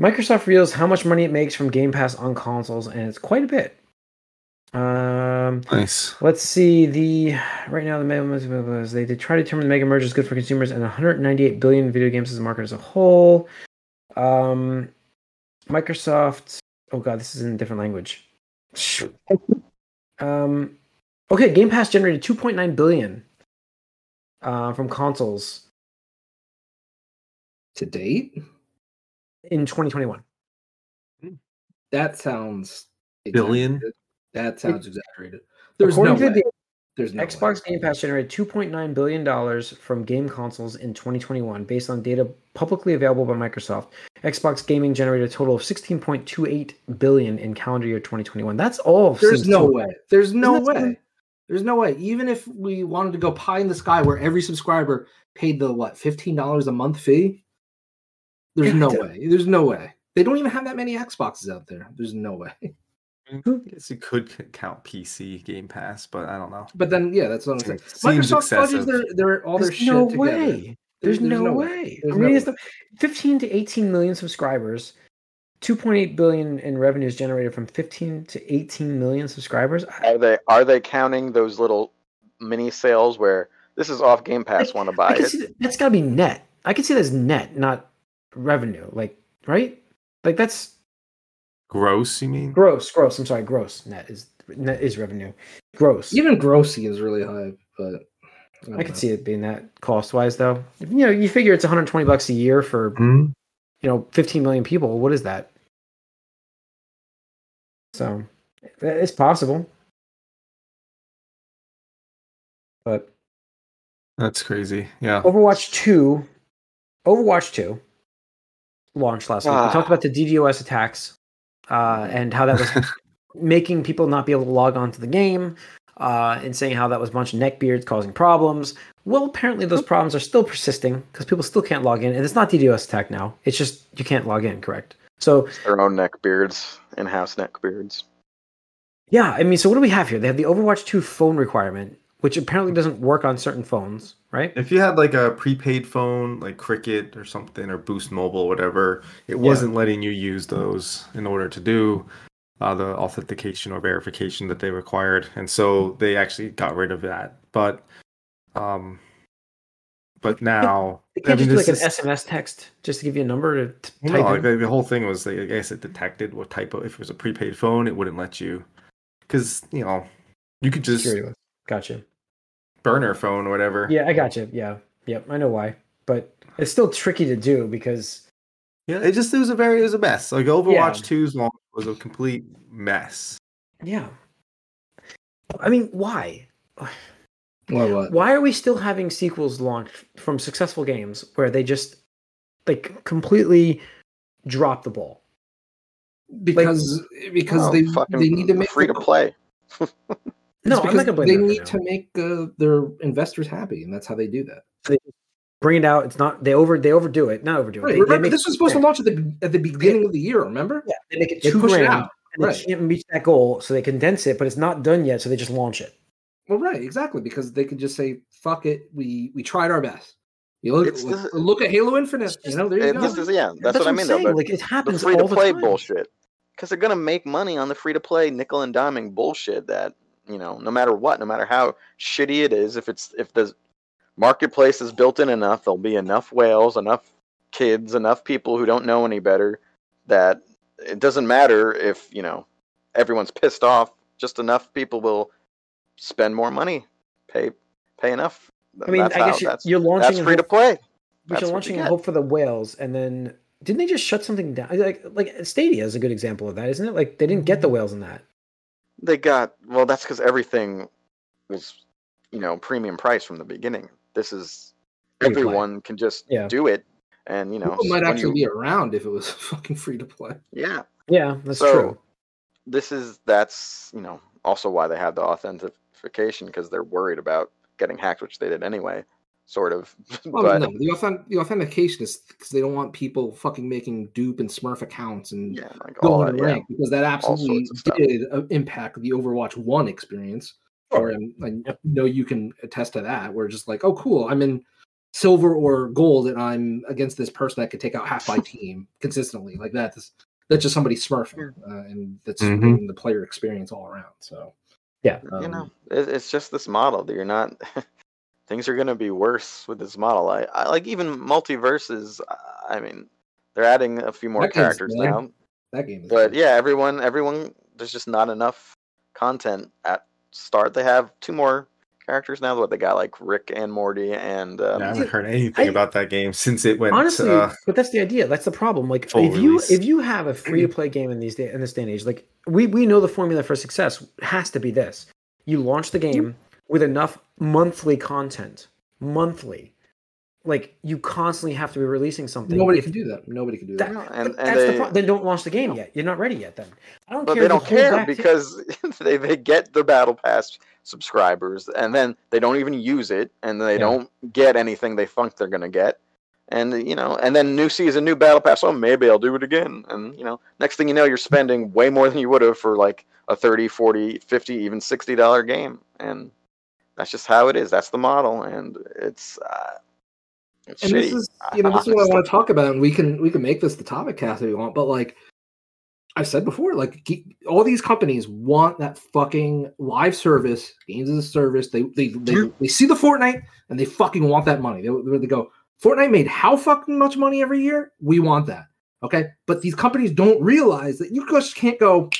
A: Microsoft reveals how much money it makes from Game Pass on consoles, and it's quite a bit. Um,
C: Nice.
A: let's see. The right now the mega they they try to determine the mega merge is good for consumers and 198 billion video games as a market as a whole. Um, Microsoft. Oh god, this is in a different language. Um, okay, Game Pass generated 2.9 billion uh, from consoles
D: To date,
A: in 2021.
D: that sounds
C: Billion?
D: exaggerated. That sounds exaggerated. There's no
A: According to
D: way.
A: the
D: There's no
A: Xbox
D: way.
A: Game Pass generated 2.9 billion dollars from game consoles in 2021, based on data publicly available by Microsoft. Xbox Gaming generated a total of 16.28 billion in calendar year 2021. That's all.
D: There's no way. There's no way.
A: something-
D: There's no way. Even if we wanted to go pie in the sky where every subscriber paid the what, fifteen dollars a month fee? There's no way. There's no way. They don't even have that many Xboxes out there. There's no way. (laughs)
C: I guess you could count PC Game Pass, but I don't know.
D: But then, yeah, that's what I'm saying.
C: Seems
D: Microsoft fudges their, their all their
A: There's
D: shit
A: no
D: together.
A: way. There's, no, way.
D: There's
A: I'm
D: no
A: reading this
D: way.
A: stuff. 15 to 18 million subscribers. 2.8 billion in revenues generated from 15 to 18 million subscribers.
B: Are they are they counting those little mini sales where this is off Game Pass? Want to buy it?
A: That, that's got to be net. I can see that's net, not revenue. Like, right? Like that's
C: Gross, you mean?
A: gross. Gross. I'm sorry. Gross. Net is net is revenue. Gross.
D: Even grossy is really high, but
A: I could see it being that cost wise though. You know, you figure it's 120 bucks a year for
C: Hmm?
A: you know 15 million people. What is that? So it's possible, but
C: That's crazy. Yeah.
A: Overwatch 2, Overwatch 2 launched last week. We
B: Ah.
A: talked about the DDoS attacks uh, and how that was (laughs) making people not be able to log on to the game uh, and saying how that was a bunch of neckbeards causing problems. Well, apparently those problems are still persisting because people still can't log in. And it's not DDoS attack now. It's just you can't log in, correct? So,
B: Their own neck beards, in-house neck beards.
A: yeah, I mean, so what do we have here? They have the Overwatch 2 phone requirement, which apparently doesn't work on certain phones, right?
C: If you had like a prepaid phone, like Cricket or something, or Boost Mobile, whatever, it
A: Yeah.
C: wasn't letting you use those in order to do uh, the authentication or verification that they required, and so they actually got rid of that. But, um, but now
A: They can't just do like
C: this
A: an SMS text just to give you a number to t-
C: Well,
A: type
C: no, like, the, whole thing was, like, I guess it detected what type of if it was a prepaid phone, it wouldn't let you, because you know, you could just.
A: Gotcha.
C: burner phone or whatever.
A: Yeah, I gotcha. Yeah, yep, I know why, but it's still tricky to do because
C: yeah. It just it was a very it was a mess. Like Overwatch
A: Yeah.
C: 2's launch was a complete mess.
A: yeah. I mean, why?
D: Why what?
A: Why are we still having sequels launched from successful games where they just like completely drop the ball?
D: because because
B: Well,
D: they they need to make
B: free to play. (laughs) (laughs)
A: No, I'm not gonna blame
D: They need to make uh, their investors happy, and that's how they do that.
A: bring it out. It's not they over they overdo it. Not overdo it.
D: Right.
A: They, they
D: remember,
A: make
D: this was supposed to launch at the at the beginning of the year. Remember?
A: yeah, they make it
D: They
A: two
D: push it
A: grand,
D: out.
A: and
D: Right.
A: they can't reach that goal, so they condense it, but it's not done yet, so they just launch it.
D: Well, right, exactly, because they could just say, "Fuck it, we we tried our best." You look,
B: It's
D: look,
B: just-
D: look at Halo Infinite.
A: It's
D: You know, there you
B: It-
D: go.
B: this is yeah, that's, what I
A: I'm
B: mean
A: saying.
B: though. but
A: Like it
B: The
A: happens
B: free to play bullshit. Because they're gonna make money on the free to play nickel and diming bullshit that you know, no matter what, no matter how shitty it is, if it's if the marketplace is built in enough, there'll be enough whales, enough kids, enough people who don't know any better that it doesn't matter if you know everyone's pissed off. Just enough people will spend more money, pay pay enough.
A: I mean,
B: That's
A: I
B: how-
A: guess you're,
B: that's,
A: you're launching
B: that's free to play.
A: but you're launching
B: you
A: hope for the whales, and then didn't they just shut something down? Like like Stadia is a good example of that, isn't it? Like they didn't get the mm-hmm. whales in that.
B: They got well. That's because everything was, you know, premium price from the beginning. This is
A: Free to play.
B: everyone can just
A: Yeah.
B: do it, and you know,
D: People might actually
B: you-
D: be around if it was (laughs) fucking free to play.
B: yeah.
A: Yeah, that's
B: So,
A: true.
B: This is that's you know also why they have the authentication because they're worried about getting hacked, which they did anyway, sort of.
D: Well, (laughs)
B: but
D: no, the, authentic, the authentication is because they don't want people fucking making dupe and Smurf accounts and
B: yeah, like
D: going
B: that,
D: to
B: yeah.
D: rank because that absolutely
B: sorts of stuff.
D: did uh, impact the Overwatch One experience. Or um, I know you can attest to that. Where just like, oh, cool, I'm in silver or gold, and I'm against this person that could take out half my (laughs) team consistently. Like that. That's, that's just somebody smurfing, uh, and that's
C: Mhm.
D: the player experience all around. So
A: Yeah.
B: you
D: um,
B: know, it's just this model that you're not. (laughs) things are gonna be worse with this model. I, I like even MultiVersus. I mean, they're adding a few more
D: That
B: characters
D: dead.
B: now,
D: that game is.
B: but yeah, everyone, everyone, there's just not enough content at start. They have two more characters now. What they got, like Rick and Morty, and um,
C: I haven't heard anything
A: I-
C: about that game since it went.
A: Honestly,
C: uh,
A: but that's the idea. That's the problem. Like
C: full
A: if you if you have a (clears throat) free to play game in these day in this day and age, like we we know the formula for success has to be this: you launch the game with enough monthly content, monthly. Like you constantly have to be releasing something.
D: nobody
A: If-
D: can do that. Nobody can do
A: That-
D: that.
B: and, and
A: that's
B: they,
A: the problem. Then don't launch the game yet. You're not ready yet. Then I don't
B: but
A: care.
B: they don't care
A: back-
B: because (laughs) they, they get the battle pass subscribers and then they don't even use it and they
A: Yeah.
B: don't get anything they think they're going to get and you know and then new season new battle pass oh maybe i'll do it again and you know next thing you know you're spending way more than you would have for like a 30 40 50 even 60 dollar game and that's just how it is that's the model and it's uh it's
D: and this is you know this is what I want to talk about, and we can we can make this the topic cast if you want. But like I've said before, like all these companies want that fucking live service, games as a service. They they they, they see the Fortnite and they fucking want that money. They, they go, Fortnite made how fucking much money every year? We want that. Okay, but these companies don't realize that you just can't go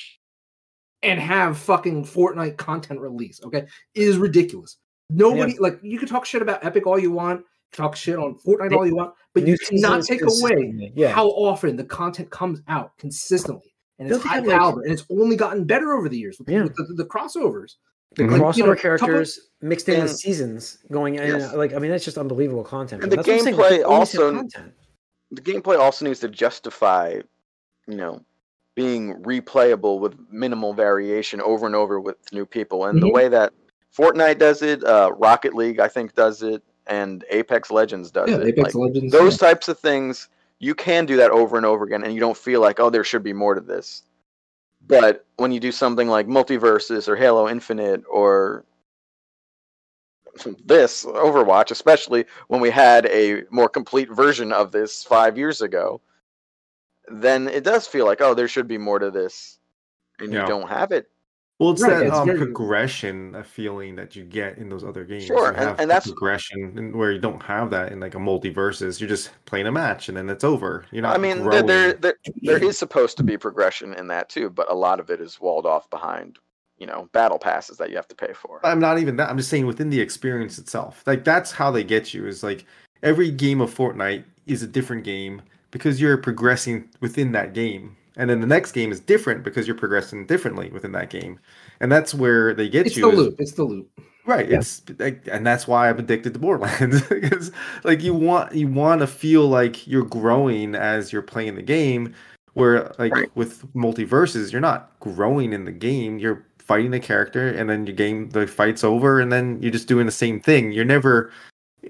D: and have fucking Fortnite content release. Okay, it is ridiculous. Nobody like you can talk shit about Epic all you want, talk shit on Fortnite all you want, but
A: New
D: you cannot take away.
A: Yeah.
D: how often the content comes out consistently. And it's
A: Don't
D: high
A: have, like-
D: caliber, and it's only gotten better over the years with,
A: Yeah.
D: with the, the crossovers.
A: the
C: Mhm.
A: crossover
D: you know, couple-
A: characters mixed in with seasons going in.
B: Yes.
A: Like I mean, that's just unbelievable content.
B: And the
A: that's what I'm saying, like,
B: gameplay
A: you always have
B: also-
A: content.
B: the gameplay also needs to justify, you know, being replayable with minimal variation over and over with new people. And the
D: Mhm.
B: way that Fortnite does it, uh, Rocket League I think does it, and Apex Legends does
D: Yeah,
B: it.
D: Apex
B: Like,
D: Legends.
B: those types of things, you can do that over and over again, and you don't feel like, oh, there should be more to this. But when you do something like MultiVersus or Halo Infinite or this Overwatch, especially when we had a more complete version of this five years ago, then it does feel like, oh, there should be more to this, and
C: Yeah.
B: you don't have it.
C: Well, it's
D: Right,
C: that
D: it's
C: um,
D: very-
C: progression, a feeling that you get in those other games.
B: Sure,
C: You
B: and-
C: have
B: and that's-
C: progression and where you don't have that in like a MultiVersus. You're just playing a match and then it's over. You're not.
B: I mean,
C: growing.
B: there, there, there is supposed to be progression in that too, but a lot of it is walled off behind, you know, battle passes that you have to pay for.
C: I'm not even that. I'm just saying within the experience itself. Like that's how they get you. Is like every game of Fortnite is a different game because you're progressing within that game, and then the next game is different because you're progressing differently within that game, and that's where they get
D: it's
C: you.
D: the
C: is-
D: loop. It's the loop.
C: Right.
A: Yeah.
C: It's like, and that's why I'm addicted to Borderlands (laughs) because like you want you want to feel like you're growing as you're playing the game, Where like
B: Right.
C: with MultiVersus, you're not growing in the game. You're fighting a character, and then your game the fight's over, and then you're just doing the same thing. You're never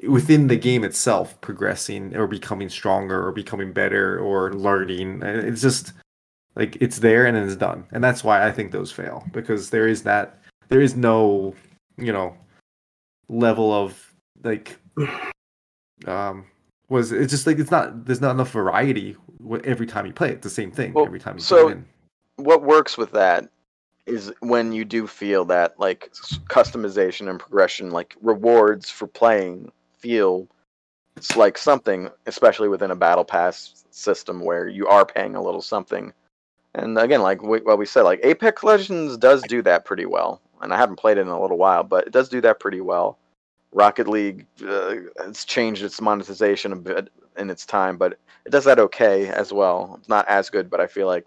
C: within the game itself progressing or becoming stronger or becoming better or learning. It's just like it's there and then it's done, and that's why I think those fail because there is that there is no you know level of like (clears throat) um was it's just like it's not there's not enough variety every time you play it the same thing
B: Well,
C: every time you
B: so-
C: go in
B: what works with that is when you do feel that like customization and progression like rewards for playing feel it's like something especially within a battle pass system where you are paying a little something. And again like we, what we said like apex legends does do that pretty well and i haven't played it in a little while but it does do that pretty well. Rocket league uh, has changed its monetization a bit in its time but it does that okay as well. It's not as good but i feel like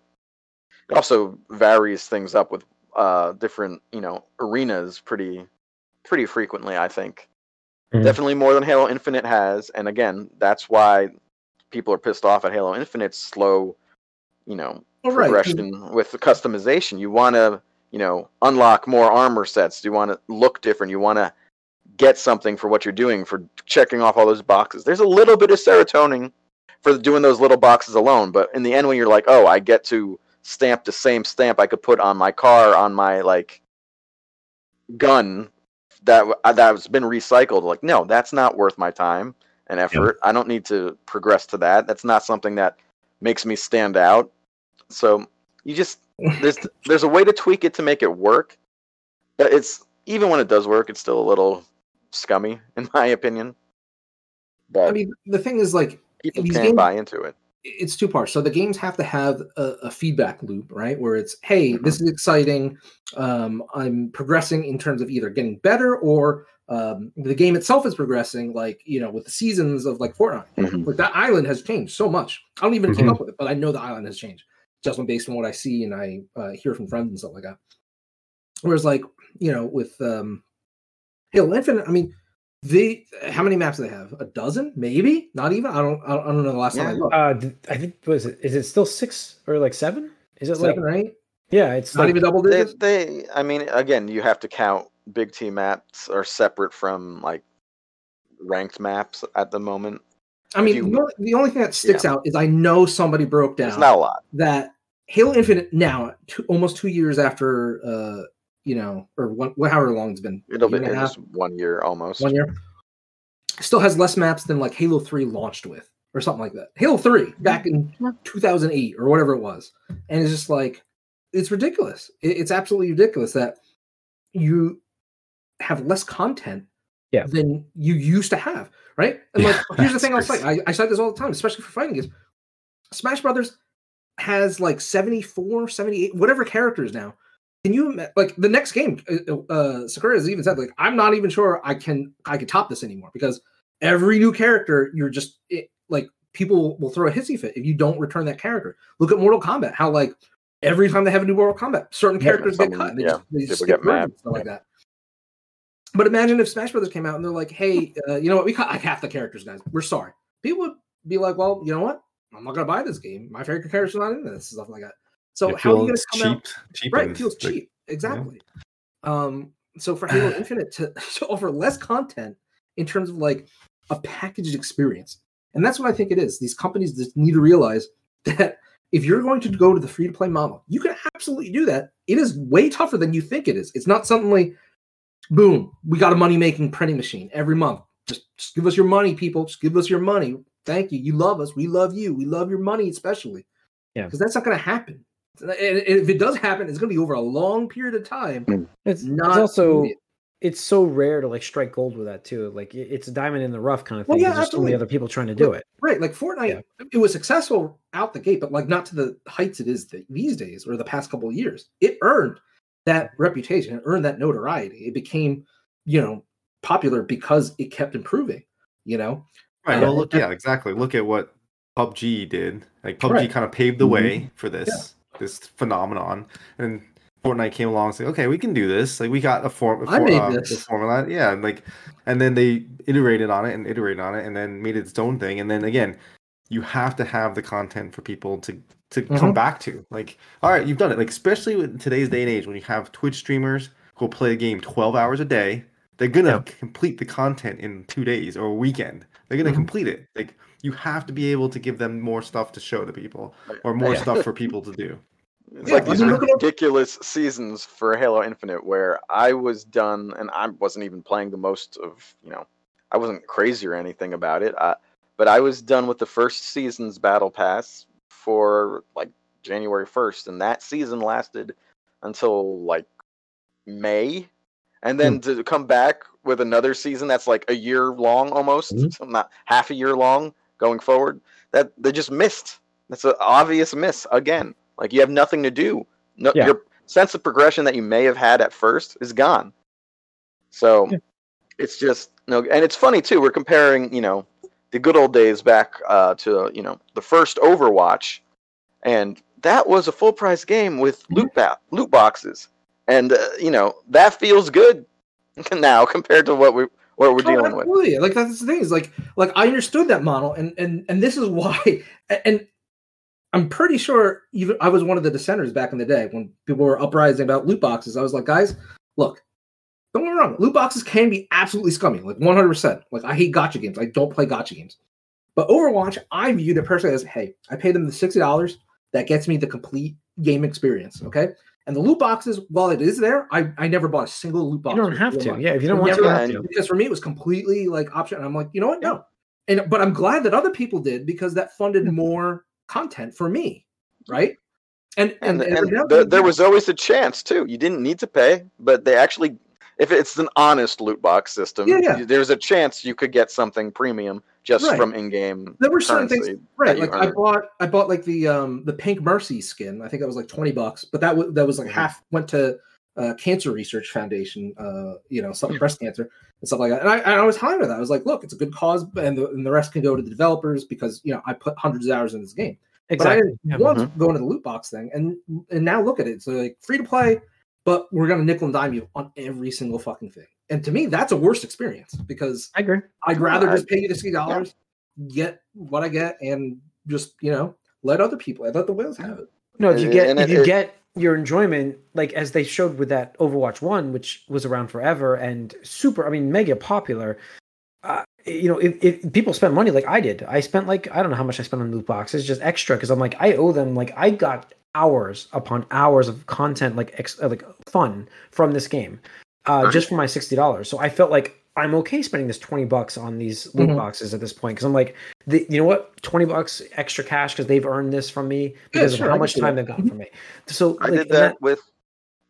B: it also varies things up with uh different you know arenas pretty pretty frequently i think
A: Mhm.
B: definitely more than halo infinite has and again that's why people are pissed off at halo infinite's slow you know
D: Oh, right. 'cause-
B: progression with the customization you want to you know unlock more armor sets you want to look different you want to get something for what you're doing for checking off all those boxes there's a little bit of serotonin for doing those little boxes alone but in the end when you're like oh i get to stamp the same stamp i could put on my car on my like gun that uh, that's been recycled like no that's not worth my time and effort. I don't need to progress to that. That's not something that makes me stand out. So you just (laughs) there's there's a way to tweak it to make it work but it's even when it does work it's still a little scummy in my opinion. But
D: I mean, the thing is, like,
B: people can't
D: games-
B: buy into it
D: it's two parts. So the games have to have a, a feedback loop, right? Where it's, hey, this is exciting. Um, I'm progressing in terms of either getting better or um, the game itself is progressing. Like you know, with the seasons of like Fortnite,
B: Mhm.
D: like that island has changed so much. I don't even keep
C: Mhm.
D: up with it, but I know the island has changed just based on what I see and I uh, hear from friends and stuff like that. Whereas, like you know, with um, Halo Infinite, I mean. The how many maps do they have? A dozen, maybe? Not even. I don't. I don't I don't know the last time I looked.
A: Uh, I think was it? Is it still six or like seven? Is it
D: Seven
A: like
D: or eight?
A: yeah? It's
D: Not
A: like
D: even double
B: they,
D: digits.
B: they i mean again you have to count big team maps are separate from like ranked maps at the moment
D: I mean,
B: you-
D: the, only, thing that sticks out is I know somebody broke
B: there's
D: down
B: not a lot
D: that Halo Infinite now, two, almost two years after, uh, you know, or one, however long it's been,
B: it'll be
D: year and a half,
B: just one year almost
D: one year, still has less maps than like Halo Three launched with, or something like that. Halo Three back in 2008 or whatever it was, and it's just like it's ridiculous. It's absolutely ridiculous that you have less content
A: Yeah.
D: than you used to have, right? And like,
C: Yeah, (laughs)
D: here's the thing I'll say. I, I say this all the time, especially for fighting games. Smash Brothers has like 74, 78, whatever characters now. Can you like the next game? Uh, uh, Sakurai has even said like, I'm not even sure I can I can top this anymore because every new character you're just it, like people will throw a hissy fit if you don't return that character. Look at Mortal Kombat, how like every time they have a new Mortal Kombat, certain
A: Yeah,
D: characters get cut. They
B: yeah,
D: just, they just
B: get mad.
D: stuff like that. But imagine if Smash Brothers came out and they're like, "Hey, (laughs) uh, you know what? We cut like half the characters, guys. We're sorry." People would be like, "Well, you know what? I'm not gonna buy this game. My favorite character's not in this stuff like that." So how are you gonna
C: feels
D: come out?
C: cheap cheap
D: Right, it feels cheap. Exactly. Um, so for Halo Infinite to, (laughs) to offer less content in terms of like a packaged experience, and that's what I think it is. These companies just need to realize (laughs) that if you're going to go to the free to play model, you can absolutely do that. It is way tougher than you think it is. It's not suddenly, boom, we got a money making printing machine every month. Just, just give us your money, people. Just give us your money. Thank you. You love us. We love you. We love your money, especially.
A: Yeah.
D: Because that's not going to happen. And if it does happen, it's going to be over a long period of time.
A: it's,
D: Not
A: it's also
D: immediate.
A: it's so rare to like strike gold with that too. Like it's a diamond in the rough kind of
D: Well,
A: thing.
D: yeah,
A: 'cause there's so many
D: absolutely.
A: other people trying to do it.
D: Right, like Fortnite, it was successful out the gate, but like not to the heights it is these days or the past couple of years. It earned that reputation, it earned that notoriety. It became, you know, popular because it kept improving. You know,
C: Right.
D: Uh,
C: Well, look, yeah, exactly. Look at what PUBG did. Like PUBG
D: Right.
C: kind of paved the
A: Mhm.
C: way for this this phenomenon, and Fortnite came along and said, "Okay, we can do this. Like we got a form, a
D: I
C: for-
D: made
C: uh,
D: this."
C: the formula, yeah." And like, and then they iterated on it and iterated on it, and then made its own thing. And then again, you have to have the content for people to to
D: Mhm.
C: come back to. Like, all right, you've done it. Like, especially with today's day and age, when you have Twitch streamers who will play a game 12 hours a day, they're gonna
A: Yeah.
C: complete the content in two days or a weekend. They're gonna
D: Mhm.
C: complete it. Like, you have to be able to give them more stuff to show to people or more
B: Yeah.
C: stuff for people to do.
B: It's
D: Yeah,
B: like these
D: mean, look at-
B: ridiculous seasons for Halo Infinite where I was done and I wasn't even playing the most of, you know, I wasn't crazy or anything about it. I, but I was done with the first season's battle pass for like January 1st and that season lasted until like May. And then to come back with another season that's like a year long almost,
A: Mhm.
B: so not half a year long going forward, that they just missed. That's an obvious miss again. Like you have nothing to do. No,
A: Yeah.
B: your sense of progression that you may have had at first is gone. So
A: Yeah.
B: it's just no, and it's funny too. We're comparing, you know, the good old days back uh, to you know the first Overwatch, and that was a full price game with loot ba- loot boxes, and uh, you know that feels good (laughs) now compared to what we what we're dealing with.
D: absolutely. Like that's the thing is like like I understood that model, and and and this is why. (laughs) And I'm pretty sure even I was one of the dissenters back in the day when people were uprising about loot boxes. I was like, guys, look, don't get me wrong, loot boxes can be absolutely scummy, like 100. percent Like I hate gacha games. I don't play gacha games. But Overwatch, I viewed it personally as, hey, I pay them the sixty dollars. That gets me the complete game experience. Okay. And the loot boxes, while it is there, I, I never bought a single loot box.
A: You don't have
D: Overwatch.
A: to. Yeah, if you don't want to, you
B: have
A: have to.
D: because for me it was completely like option. And I'm like, you know what? No. And but I'm glad that other people did because that funded more content for me, right? And
B: and,
D: and,
B: and
D: now-
B: there, there was always a chance too. You didn't need to pay, but they actually, if it's an honest loot box system,
D: Yeah, yeah.
B: there's a chance you could get something premium just
D: Right.
B: from in-game.
D: there were certain things right.
B: that you
D: Like I bought I bought like the um the Pink Mercy skin. I think that was like twenty bucks, but that was that was like
B: Mhm.
D: half went to uh, Cancer Research Foundation. Uh, you know, some breast cancer and stuff like that. And I, and I was high with that. I was like, look, it's a good cause, and the, and the rest can go to the developers because you know I put hundreds of hours in this game. But I
A: Exactly.
D: didn't
A: Yeah.
D: want to go into the loot box thing, and and now look at it. So like free to play, but we're gonna nickel and dime you on every single fucking thing. And to me, that's a worse experience because
A: I agree.
D: I'd rather
B: I-
D: just pay you the sixty dollars, get what I get, and just you know let other people, let the whales have it.
A: No, if you get if you get your enjoyment, like as they showed with that Overwatch One, which was around forever and super, I mean, mega popular. Uh, you know, if, if people spend money like I did, I spent like I don't know how much I spent on loot boxes, just extra because I'm like I owe them. Like I got hours upon hours of content, like ex, uh, like fun from this game, uh, just for my sixty dollars. So I felt like I'm okay spending this twenty bucks on these loot
D: Mhm.
A: boxes at this point because I'm like, the, you know what, twenty bucks extra cash because they've earned this from me because
D: sure,
A: of how much time
D: that.
A: they've gotten from me. So
B: I
A: like,
B: did
A: and
B: that with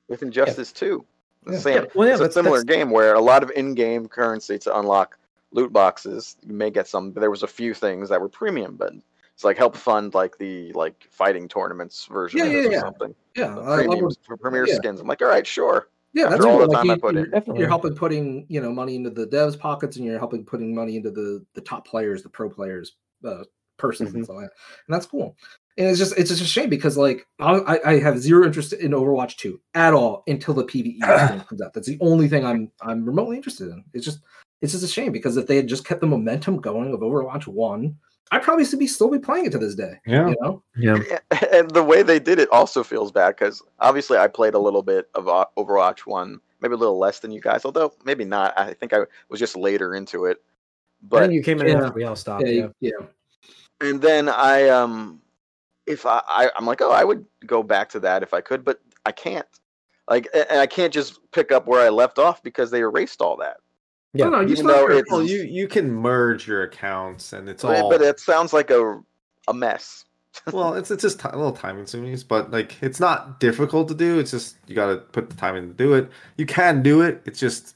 B: with Injustice 2. The
D: Yeah.
B: same.
A: Well, yeah,
B: it's a similar
A: that's-
B: game where a lot of in-game currency to unlock loot boxes. You may get some, but there was a few things that were premium, but it's like help fund like the like fighting tournaments version
D: Yeah,
B: of
D: yeah,
B: this or
D: yeah.
B: something.
D: Yeah,
B: The
D: I
B: premiums
D: it.
B: for premier
D: yeah.
B: skins. I'm like, all right, sure.
D: Yeah,
B: after
D: that's
B: all
D: cool.
B: the
D: Like,
B: time I put in.
D: you're,
A: Definitely.
D: you're helping putting you know money into the devs pockets, and you're helping putting money into the the top players, the pro players, uh, persons,
B: Mm-hmm.
D: and stuff like that. And that's cool. And it's just it's just a shame because like I, I- I have zero interest in Overwatch 2 at all until the PVE (coughs) comes out. That's the only thing I'm I'm remotely interested in. It's just it's just a shame because if they had just kept the momentum going of Overwatch 1, I'd probably still be still be playing it to this day.
C: Yeah.
D: You know?
A: yeah, (laughs)
B: and the way they did it also feels bad because obviously I played a little bit of Overwatch One, maybe a little less than you guys, although maybe not. I think I was just later into it.
A: I
B: But
A: think you came in
D: Yeah.
A: after we all stopped.
D: Yeah,
A: Yeah,
D: you- yeah.
B: and then I um, if I, I I'm like, oh, I would go back to that if I could, but I can't. Like, and I can't just pick up where I left off because they erased all that.
A: Yeah.
D: No, no, you
B: Even
D: still have
B: though
D: your-
B: it's-
C: Well, you you can merge your accounts, and it's
B: But,
C: all.
B: but it sounds like a a mess. (laughs)
C: well, it's it's just ti- a little time consuming, but like it's not difficult to do. It's just you got to put the time in to do it. You can do it. It's just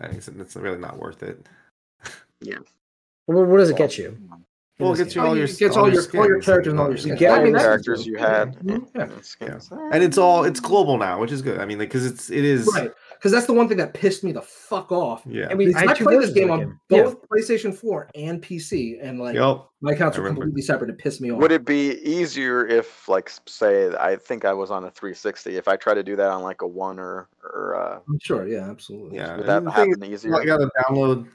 C: it's, it's really not worth it. Yeah.
A: Well, what does it get you?
C: Well, it gets you all
D: Oh,
C: your
D: gets
C: all
D: all
C: your
D: your- all your characters and all your
C: yeah.
D: skins.
A: Yeah,
B: all
A: I mean, that's-
B: characters you had,
D: Mhm, yeah.
B: and skins.
C: and it's all it's global now, which is good. I mean, like because it's it is
D: Right. Because that's the one thing that pissed me the fuck off.
C: yeah.
A: I mean, I,
D: I, played this game
A: the
D: on
A: game. Yeah.
D: both PlayStation 4 and PC, and like
C: Yep.
D: my accounts
C: are
D: completely separate. It pissed me off.
B: Would it be easier if, like, say, I think I was on a 360. If I try to do that on like a one or or uh,
D: I'm sure, yeah, absolutely.
C: Yeah.
B: would that
C: the
B: happen easier?
C: You got to download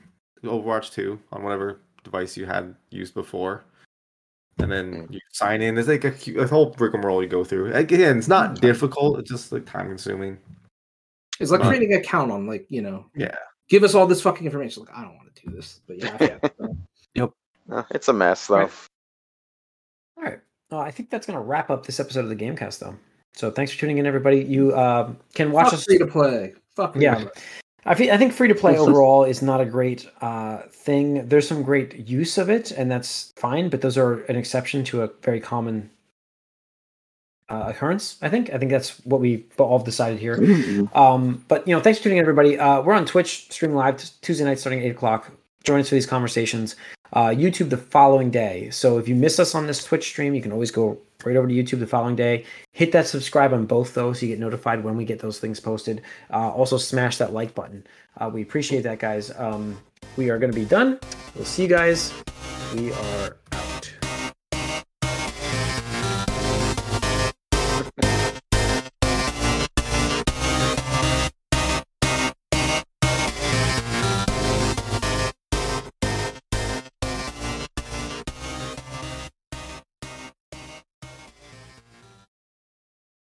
C: Overwatch 2 on whatever device you had used before. and then you sign in. There's like a, hu- a whole rigmarole you go through. Again, it's not difficult. It's just like time consuming.
D: It's like creating an account on like you know.
C: Yeah.
D: Give us all this fucking information. Like I don't want to do this, but yeah, yeah. (laughs)
B: Uh, it's a mess though.
A: Right. All right. Uh, I think that's going to wrap up this episode of the Gamecast, though. So thanks for tuning in, everybody. You uh, can watch
D: Fuck
A: us.
D: free to play. Fuck
A: Yeah.
D: yeah.
A: I, fe- I think free to play overall is not a great uh, thing. There's some great use of it, and that's fine. But those are an exception to a very common uh, occurrence. I think. I think that's what we've all decided here. Um, but you know, thanks for tuning in, everybody. Uh, we're on Twitch, stream live t- Tuesday night starting at eight o'clock. Join us for these conversations. Uh, YouTube the following day. So if you miss us on this Twitch stream, you can always go right over to YouTube the following day. Hit that subscribe on both those so you get notified when we get those things posted. Uh, also, smash that like button. Uh, we appreciate that, guys. Um, we are going to be done. We'll see you guys. We are